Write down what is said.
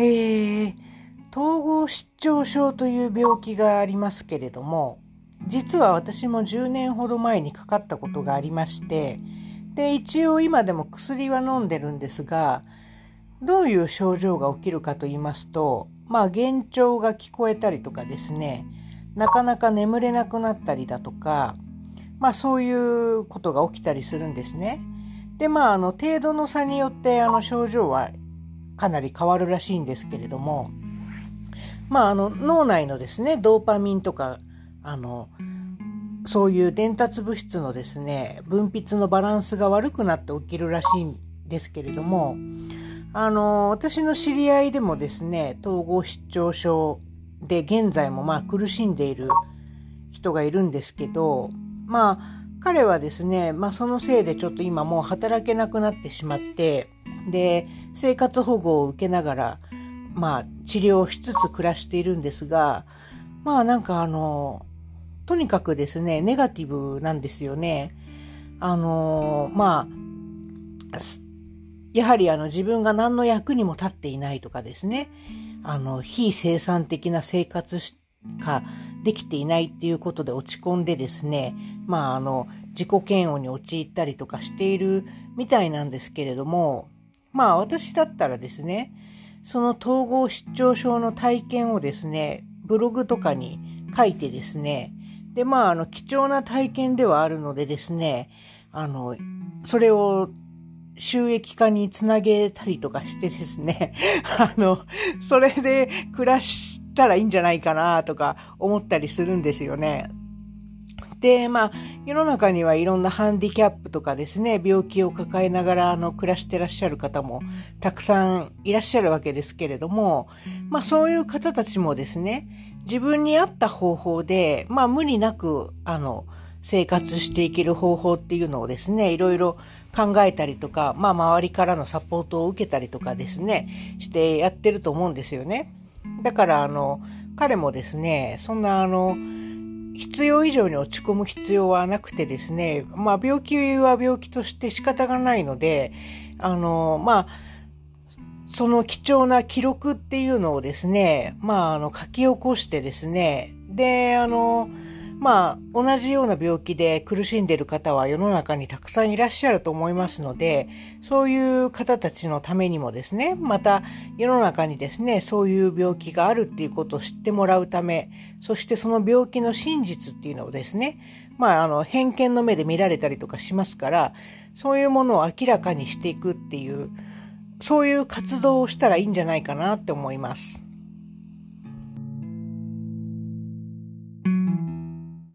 え、統合失調症という病気がありますけれども、実は私も10年ほど前にかかったことがありまして、で、一応今でも薬は飲んでるんですが、どういう症状が起きるかと言いますと、まあ幻聴が聞こえたりとかですね、なかなか眠れなくなったりだとか、まあそういうことが起きたりするんですね。で、まああの程度の差によってあの症状はかなり変わるらしいんですけれども、まああの脳内のですね、ドーパミンとか、あの、そういう伝達物質のですね、分泌のバランスが悪くなって起きるらしいんですけれども、あの、私の知り合いでもですね、統合失調症で現在もまあ苦しんでいる人がいるんですけど、まあ彼はですね、まあそのせいでちょっと今もう働けなくなってしまって、で、生活保護を受けながら、まあ治療をしつつ暮らしているんですが、まあなんかあの、とにかくですね、ネガティブなんですよね。あの、まあ、やはりあの自分が何の役にも立っていないとかですね、あの、非生産的な生活しかできていないっていうことで落ち込んでですね、まああの、自己嫌悪に陥ったりとかしているみたいなんですけれども、まあ私だったらですね、その統合失調症の体験をですね、ブログとかに書いてですね、で、まああの、貴重な体験ではあるのでですね、あの、それを収益化につなげたりとかしてですね、あの、それで暮らしたらいいんじゃないかなとか思ったりするんですよね。で、まあ、世の中にはいろんなハンディキャップとかですね、病気を抱えながらあの暮らしてらっしゃる方もたくさんいらっしゃるわけですけれども、まあそういう方たちもですね、自分に合った方法で、まあ無理なく、あの、生活していける方法っていうのをですね、いろいろ考えたりとか、まあ周りからのサポートを受けたりとかですね、してやってると思うんですよね。だからあの、彼もですね、そんなあの、必要以上に落ち込む必要はなくてですね、まあ病気は病気として仕方がないので、あの、まあ、その貴重な記録っていうのをですね、まあ、あの、書き起こしてですね、で、あの、まあ、同じような病気で苦しんでいる方は世の中にたくさんいらっしゃると思いますので、そういう方たちのためにもですね、また世の中にですね、そういう病気があるっていうことを知ってもらうため、そしてその病気の真実っていうのをですね、まあ、あの、偏見の目で見られたりとかしますから、そういうものを明らかにしていくっていう、そういう活動をしたらいいんじゃないかなって思います。